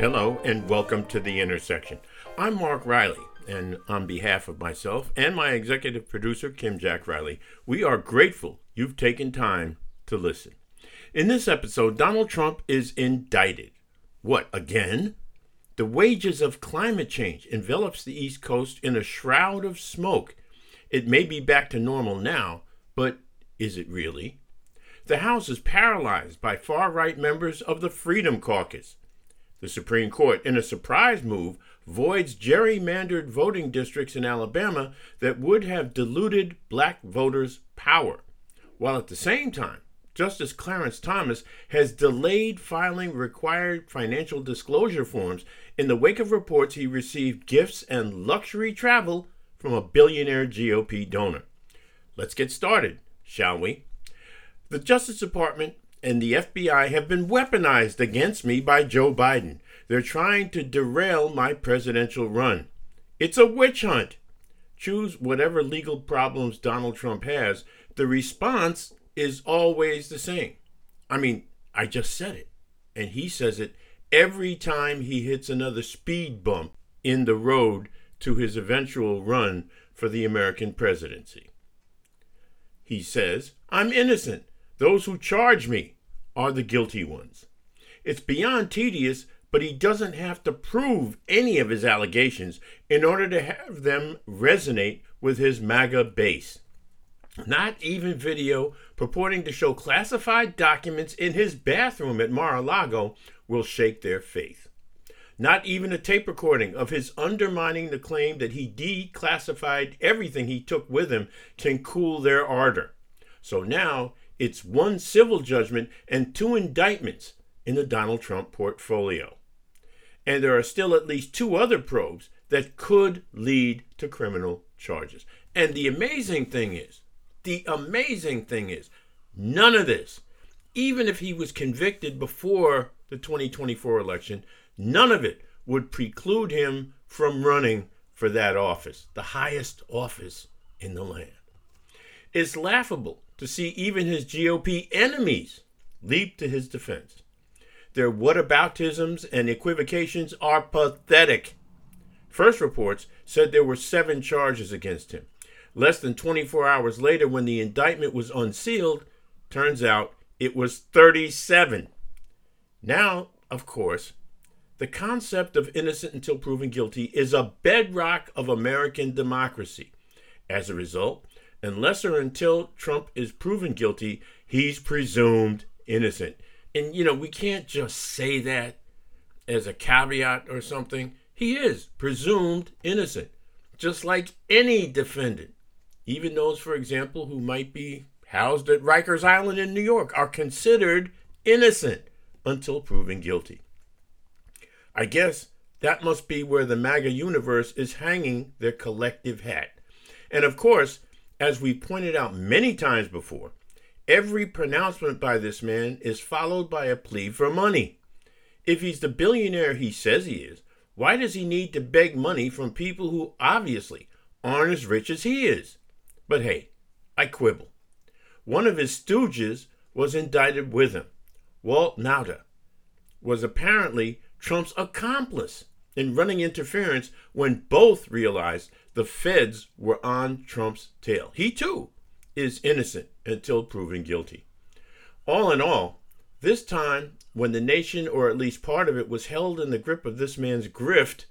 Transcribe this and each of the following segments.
Hello, and welcome to The Intersection. I'm Mark Riley, and on behalf of myself and my executive producer, Kim Jack Riley, we are grateful you've taken time to listen. In this episode, Donald Trump is indicted. What, again? The wages of climate change envelops the East Coast in a shroud of smoke. It may be back to normal now, but is it really? The House is paralyzed by far right members of the Freedom Caucus. The Supreme Court, in a surprise move, voids gerrymandered voting districts in Alabama that would have diluted black voters' power, while at the same time, Justice Clarence Thomas has delayed filing required financial disclosure forms in the wake of reports he received gifts and luxury travel from a billionaire GOP donor. Let's get started, shall we? The Justice Department and the FBI have been weaponized against me by Joe Biden. They're trying to derail my presidential run. It's a witch hunt. Choose whatever legal problems Donald Trump has, the response is always the same. I mean, I just said it, and he says it every time he hits another speed bump in the road to his eventual run for the American presidency. He says, I'm innocent. Those who charge me are the guilty ones. It's beyond tedious, but he doesn't have to prove any of his allegations in order to have them resonate with his MAGA base. Not even video purporting to show classified documents in his bathroom at Mar a Lago will shake their faith. Not even a tape recording of his undermining the claim that he declassified everything he took with him can cool their ardor. So now it's one civil judgment and two indictments in the Donald Trump portfolio. And there are still at least two other probes that could lead to criminal charges. And the amazing thing is, the amazing thing is, none of this, even if he was convicted before the 2024 election, none of it would preclude him from running for that office, the highest office in the land. It's laughable to see even his GOP enemies leap to his defense. Their whataboutisms and equivocations are pathetic. First reports said there were seven charges against him. Less than 24 hours later, when the indictment was unsealed, turns out it was 37. Now, of course, the concept of innocent until proven guilty is a bedrock of American democracy. As a result, unless or until Trump is proven guilty, he's presumed innocent. And, you know, we can't just say that as a caveat or something. He is presumed innocent, just like any defendant. Even those, for example, who might be housed at Rikers Island in New York are considered innocent until proven guilty. I guess that must be where the MAGA universe is hanging their collective hat. And of course, as we pointed out many times before, every pronouncement by this man is followed by a plea for money. If he's the billionaire he says he is, why does he need to beg money from people who obviously aren't as rich as he is? But hey, I quibble. One of his stooges was indicted with him. Walt Nauta was apparently Trump's accomplice in running interference when both realized the feds were on Trump's tail. He too is innocent until proven guilty. All in all, this time when the nation, or at least part of it, was held in the grip of this man's grift,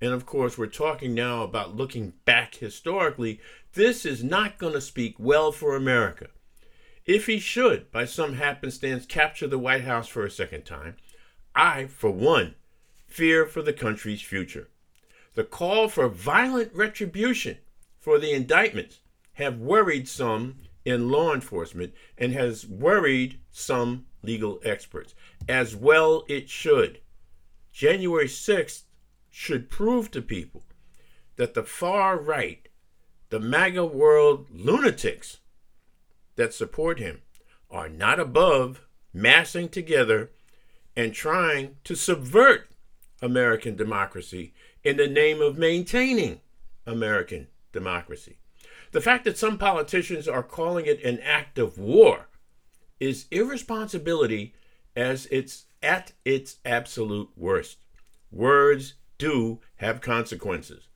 and of course, we're talking now about looking back historically, this is not going to speak well for America. If he should, by some happenstance, capture the White House for a second time, I, for one, fear for the country's future. The call for violent retribution for the indictments have worried some in law enforcement and has worried some legal experts. As well it should. January 6th should prove to people that the far right, the MAGA world lunatics that support him, are not above massing together and trying to subvert American democracy in the name of maintaining American democracy. The fact that some politicians are calling it an act of war is irresponsibility as it's at its absolute worst. Words do have consequences.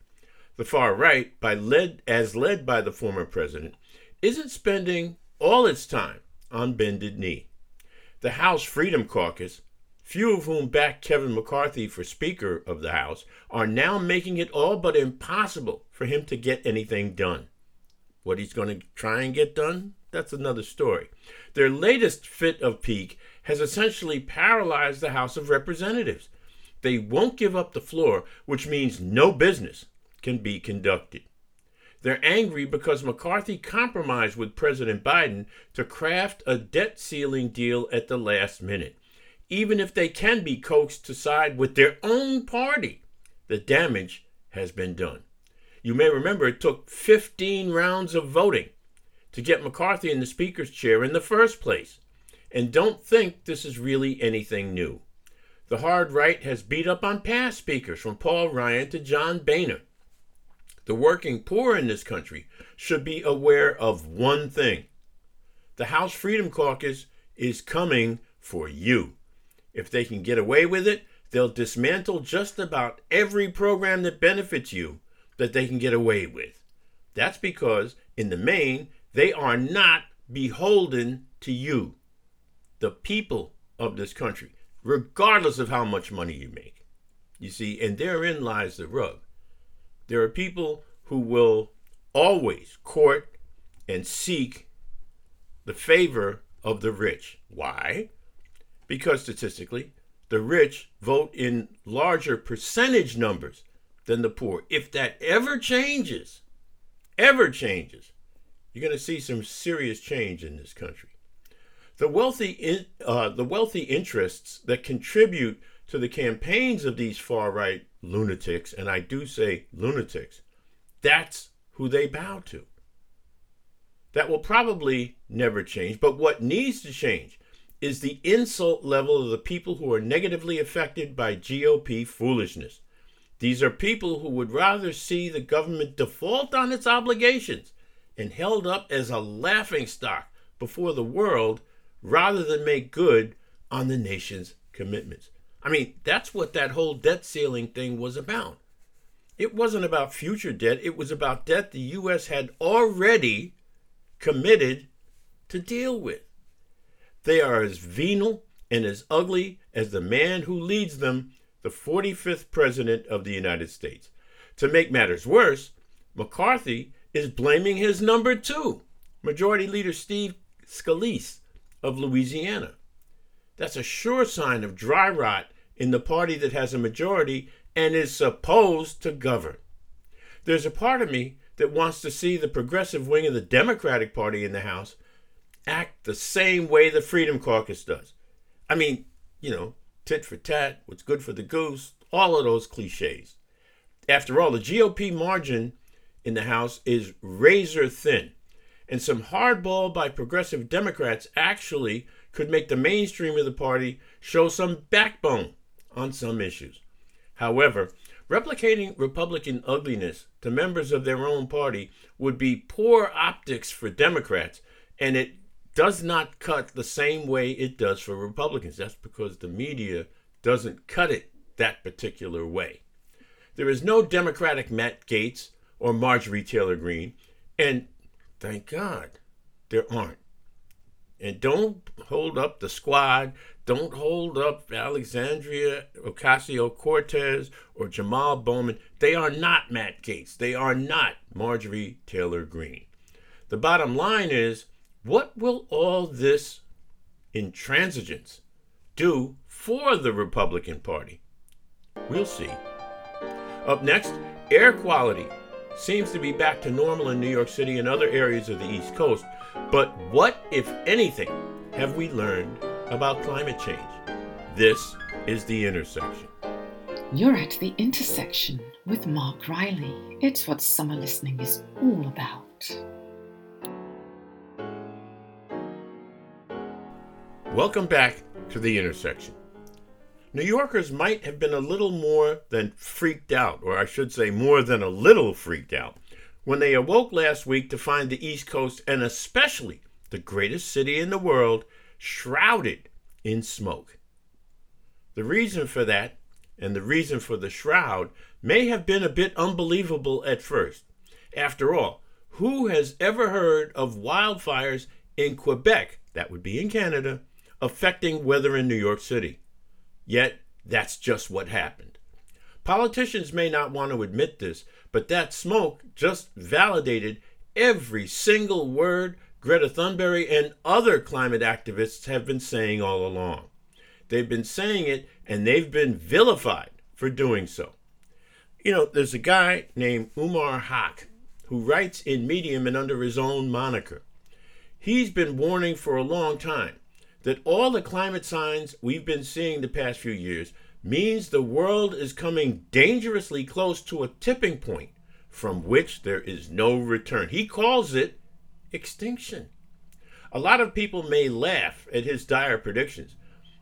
The far right, by led, as led by the former president, isn't spending all its time on bended knee. The House Freedom Caucus, few of whom backed Kevin McCarthy for Speaker of the House, are now making it all but impossible for him to get anything done. What he's going to try and get done, that's another story. Their latest fit of pique has essentially paralyzed the House of Representatives. They won't give up the floor, which means no business can be conducted. They're angry because McCarthy compromised with President Biden to craft a debt ceiling deal at the last minute. Even if they can be coaxed to side with their own party, the damage has been done. You may remember it took 15 rounds of voting to get McCarthy in the Speaker's chair in the first place. And don't think this is really anything new. The hard right has beat up on past speakers, from Paul Ryan to John Boehner. The working poor in this country should be aware of one thing the House Freedom Caucus is coming for you. If they can get away with it, they'll dismantle just about every program that benefits you that they can get away with. That's because, in the main, they are not beholden to you, the people of this country, regardless of how much money you make. You see, and therein lies the rub. There are people who will always court and seek the favor of the rich. Why? Because statistically, the rich vote in larger percentage numbers than the poor. If that ever changes, ever changes, you're going to see some serious change in this country. The wealthy, in, uh, the wealthy interests that contribute to the campaigns of these far right lunatics, and I do say lunatics, that's who they bow to. That will probably never change, but what needs to change is the insult level of the people who are negatively affected by GOP foolishness. These are people who would rather see the government default on its obligations and held up as a laughingstock before the world rather than make good on the nation's commitments. I mean, that's what that whole debt ceiling thing was about. It wasn't about future debt, it was about debt the U.S. had already committed to deal with. They are as venal and as ugly as the man who leads them, the 45th President of the United States. To make matters worse, McCarthy is blaming his number two, Majority Leader Steve Scalise of Louisiana. That's a sure sign of dry rot in the party that has a majority and is supposed to govern. There's a part of me that wants to see the progressive wing of the Democratic Party in the House act the same way the Freedom Caucus does. I mean, you know, tit for tat, what's good for the goose, all of those cliches. After all, the GOP margin in the House is razor thin, and some hardball by progressive Democrats actually could make the mainstream of the party show some backbone on some issues. However, replicating Republican ugliness to members of their own party would be poor optics for Democrats, and it does not cut the same way it does for Republicans. That's because the media doesn't cut it that particular way. There is no Democratic Matt Gaetz or Marjorie Taylor Greene. And thank God there aren't. And don't hold up the squad. Don't hold up Alexandria Ocasio Cortez or Jamal Bowman. They are not Matt Gaetz. They are not Marjorie Taylor Greene. The bottom line is what will all this intransigence do for the Republican Party? We'll see. Up next, air quality seems to be back to normal in New York City and other areas of the East Coast. But what, if anything, have we learned about climate change? This is The Intersection. You're at The Intersection with Mark Riley. It's what summer listening is all about. Welcome back to The Intersection. New Yorkers might have been a little more than freaked out, or I should say, more than a little freaked out, when they awoke last week to find the East Coast, and especially the greatest city in the world, shrouded in smoke. The reason for that and the reason for the shroud may have been a bit unbelievable at first. After all, who has ever heard of wildfires in Quebec, that would be in Canada, affecting weather in New York City? Yet, that's just what happened. Politicians may not want to admit this, but that smoke just validated every single word Greta Thunberg and other climate activists have been saying all along. They've been saying it and they've been vilified for doing so. You know, there's a guy named Umair Haque who writes in Medium and under his own moniker. He's been warning for a long time that all the climate signs we've been seeing the past few years means the world is coming dangerously close to a tipping point from which there is no return. He calls it extinction. A lot of people may laugh at his dire predictions,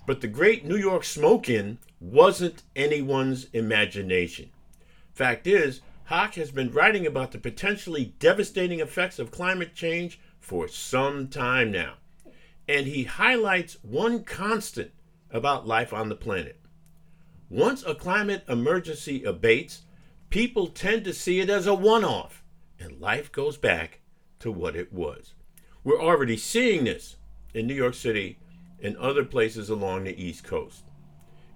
but the great New York smoke in wasn't anyone's imagination. Fact is, Haque has been writing about the potentially devastating effects of climate change for some time now, and he highlights one constant about life on the planet. Once a climate emergency abates, people tend to see it as a one off, and life goes back to what it was. We're already seeing this in New York City and other places along the East Coast.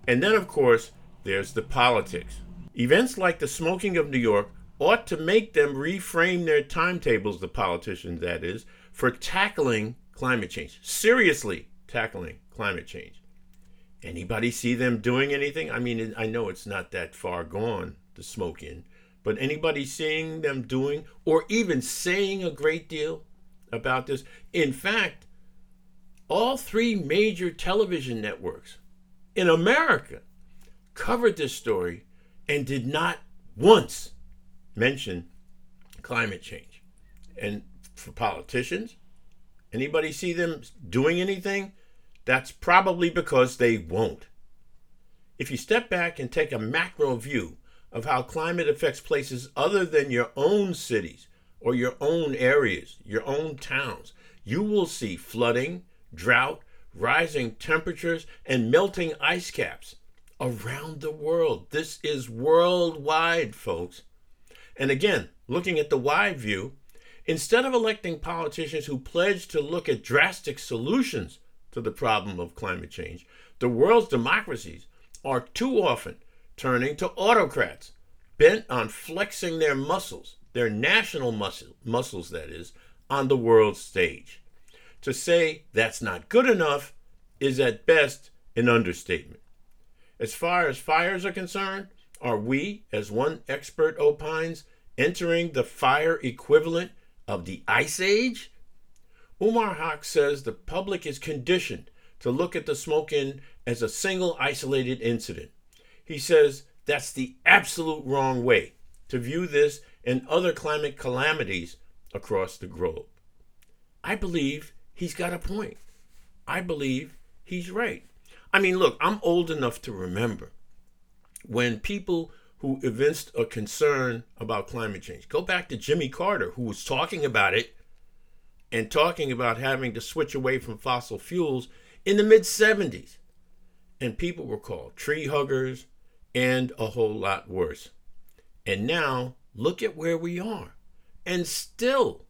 And then, of course, there's the politics. Events like the smoking of New York ought to make them reframe their timetables, the politicians, that is, for tackling climate change, seriously tackling climate change. Anybody see them doing anything? I mean, I know it's not that far gone, the smoke in, but anybody seeing them doing or even saying a great deal about this? In fact, all three major television networks in America covered this story and did not once mention climate change. And for politicians, anybody see them doing anything? That's probably because they won't. If you step back and take a macro view of how climate affects places other than your own cities or your own areas, your own towns, you will see flooding, drought, rising temperatures, and melting ice caps around the world. This is worldwide, folks. And again, looking at the wide view, instead of electing politicians who pledge to look at drastic solutions to the problem of climate change, the world's democracies are too often turning to autocrats bent on flexing their muscles, their national muscle, muscles, that is, on the world stage. To say that's not good enough is at best an understatement. As far as fires are concerned, are we, as one expert opines, entering the fire equivalent of the Ice Age? Umair Haque says the public is conditioned to look at the smoke in as a single isolated incident. He says that's the absolute wrong way to view this and other climate calamities across the globe. I believe he's got a point. I believe he's right. I mean, look, I'm old enough to remember when people who evinced a concern about climate change go back to Jimmy Carter, who was talking about it and talking about having to switch away from fossil fuels in the mid 70s. And people were called tree huggers and a whole lot worse. And now look at where we are. And still,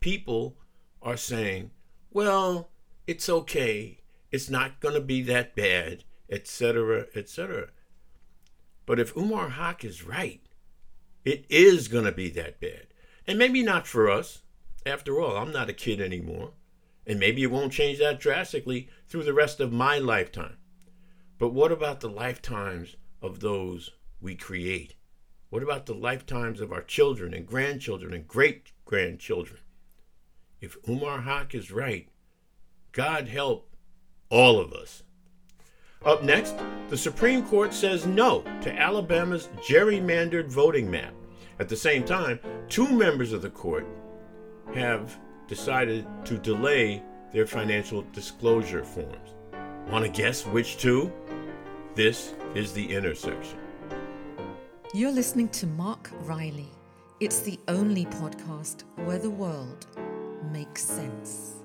people are saying, well, it's okay. It's not going to be that bad, etc., etc. But if Umair Haque is right, it is going to be that bad. And maybe not for us. After all, I'm not a kid anymore. And maybe it won't change that drastically through the rest of my lifetime. But what about the lifetimes of those we create? What about the lifetimes of our children and grandchildren and great grandchildren? If Umair Haque is right, God help all of us. Up next, the Supreme Court says no to Alabama's gerrymandered voting map. At the same time, two members of the court have decided to delay their financial disclosure forms. Want to guess which two? This is The Intersection. You're listening to Mark Riley. It's the only podcast where the world makes sense.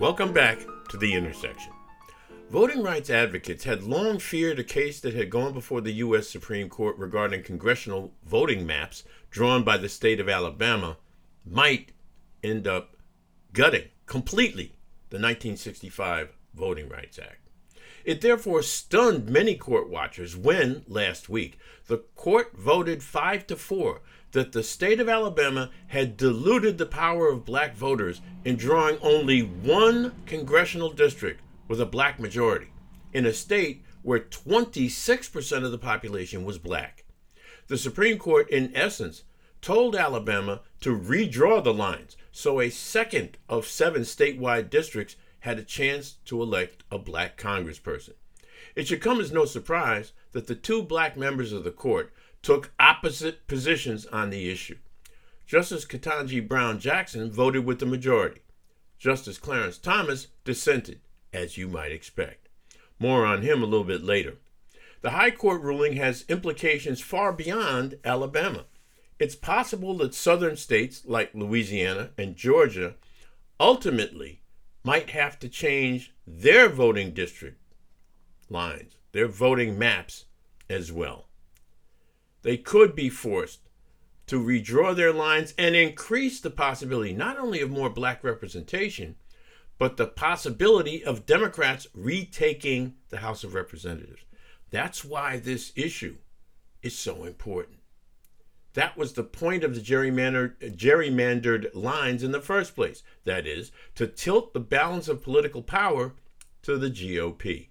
Welcome back to The Intersection. Voting rights advocates had long feared a case that had gone before the U.S. Supreme Court regarding congressional voting maps drawn by the state of Alabama might end up gutting completely the 1965 Voting Rights Act. It therefore stunned many court watchers when, last week, the court voted 5 to 4 that the state of Alabama had diluted the power of black voters in drawing only one congressional district with a black majority in a state where 26% of the population was black. The Supreme Court, in essence, told Alabama to redraw the lines so a second of seven statewide districts had a chance to elect a black congressperson. It should come as no surprise that the two black members of the court took opposite positions on the issue. Justice Ketanji Brown Jackson voted with the majority. Justice Clarence Thomas dissented as you might expect. More on him a little bit later. The High Court ruling has implications far beyond Alabama. It's possible that southern states like Louisiana and Georgia ultimately might have to change their voting district lines, their voting maps as well. They could be forced to redraw their lines and increase the possibility not only of more black representation, but the possibility of Democrats retaking the House of Representatives. That's why this issue is so important. That was the point of the gerrymandered, gerrymandered lines in the first place. That is, to tilt the balance of political power to the GOP.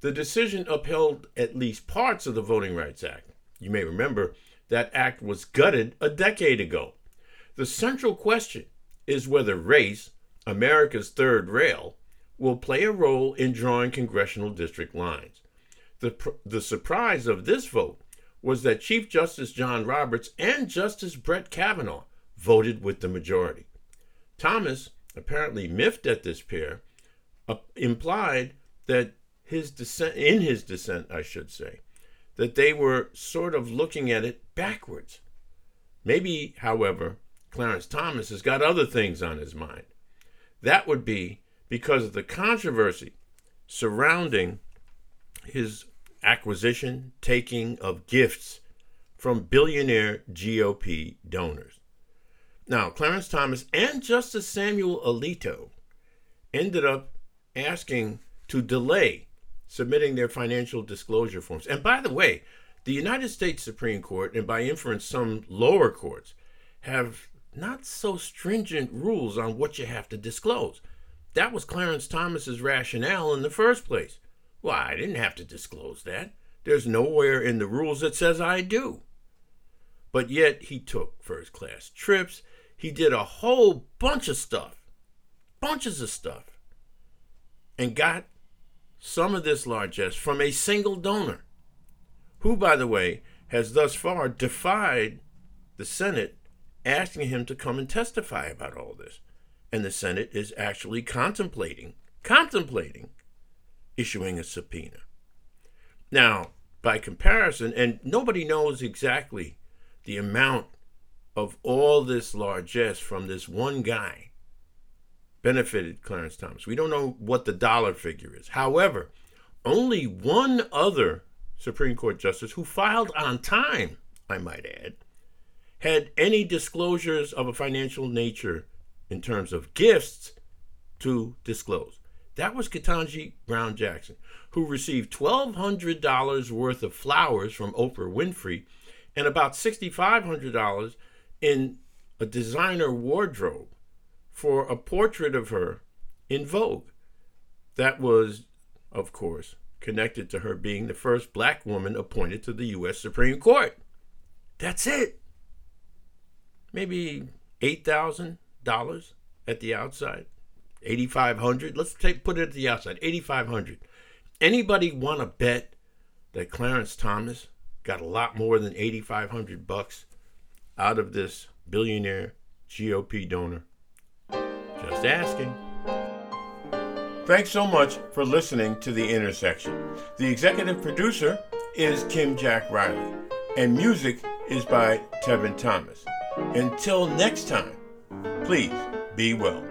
The decision upheld at least parts of the Voting Rights Act. You may remember that act was gutted a decade ago. The central question is whether race America's third rail, will play a role in drawing congressional district lines. The, the surprise of this vote was that Chief Justice John Roberts and Justice Brett Kavanaugh voted with the majority. Thomas, apparently miffed at this pair, uh, implied that his dissent, in his dissent, I should say, that they were sort of looking at it backwards. Maybe, however, Clarence Thomas has got other things on his mind. That would be because of the controversy surrounding his acquisition, taking of gifts from billionaire GOP donors. Now, Clarence Thomas and Justice Samuel Alito ended up asking to delay submitting their financial disclosure forms. And by the way, the United States Supreme Court, and by inference, some lower courts, have not so stringent rules on what you have to disclose. That was Clarence Thomas's rationale in the first place. Well, I didn't have to disclose that. There's nowhere in the rules that says I do. But yet he took first class trips. He did a whole bunch of stuff, bunches of stuff, and got some of this largesse from a single donor, who, by the way, has thus far defied the Senate asking him to come and testify about all this. And the Senate is actually contemplating, contemplating issuing a subpoena. Now, by comparison, and nobody knows exactly the amount of all this largesse from this one guy benefited Clarence Thomas. We don't know what the dollar figure is. However, only one other Supreme Court justice who filed on time, I might add, had any disclosures of a financial nature in terms of gifts to disclose. That was Ketanji Brown Jackson, who received $1,200 worth of flowers from Oprah Winfrey and about $6,500 in a designer wardrobe for a portrait of her in Vogue. That was, of course, connected to her being the first black woman appointed to the U.S. Supreme Court. That's it maybe eight thousand dollars at the outside, eighty five hundred. Let's take put it at the outside, eighty five hundred. Anybody want to bet that Clarence Thomas got a lot more than eighty five hundred bucks out of this billionaire GOP donor? Just asking. Thanks so much for listening to The Intersection. The executive producer is Kim Jack Riley, and music is by Tevin Thomas. Until next time, please be well.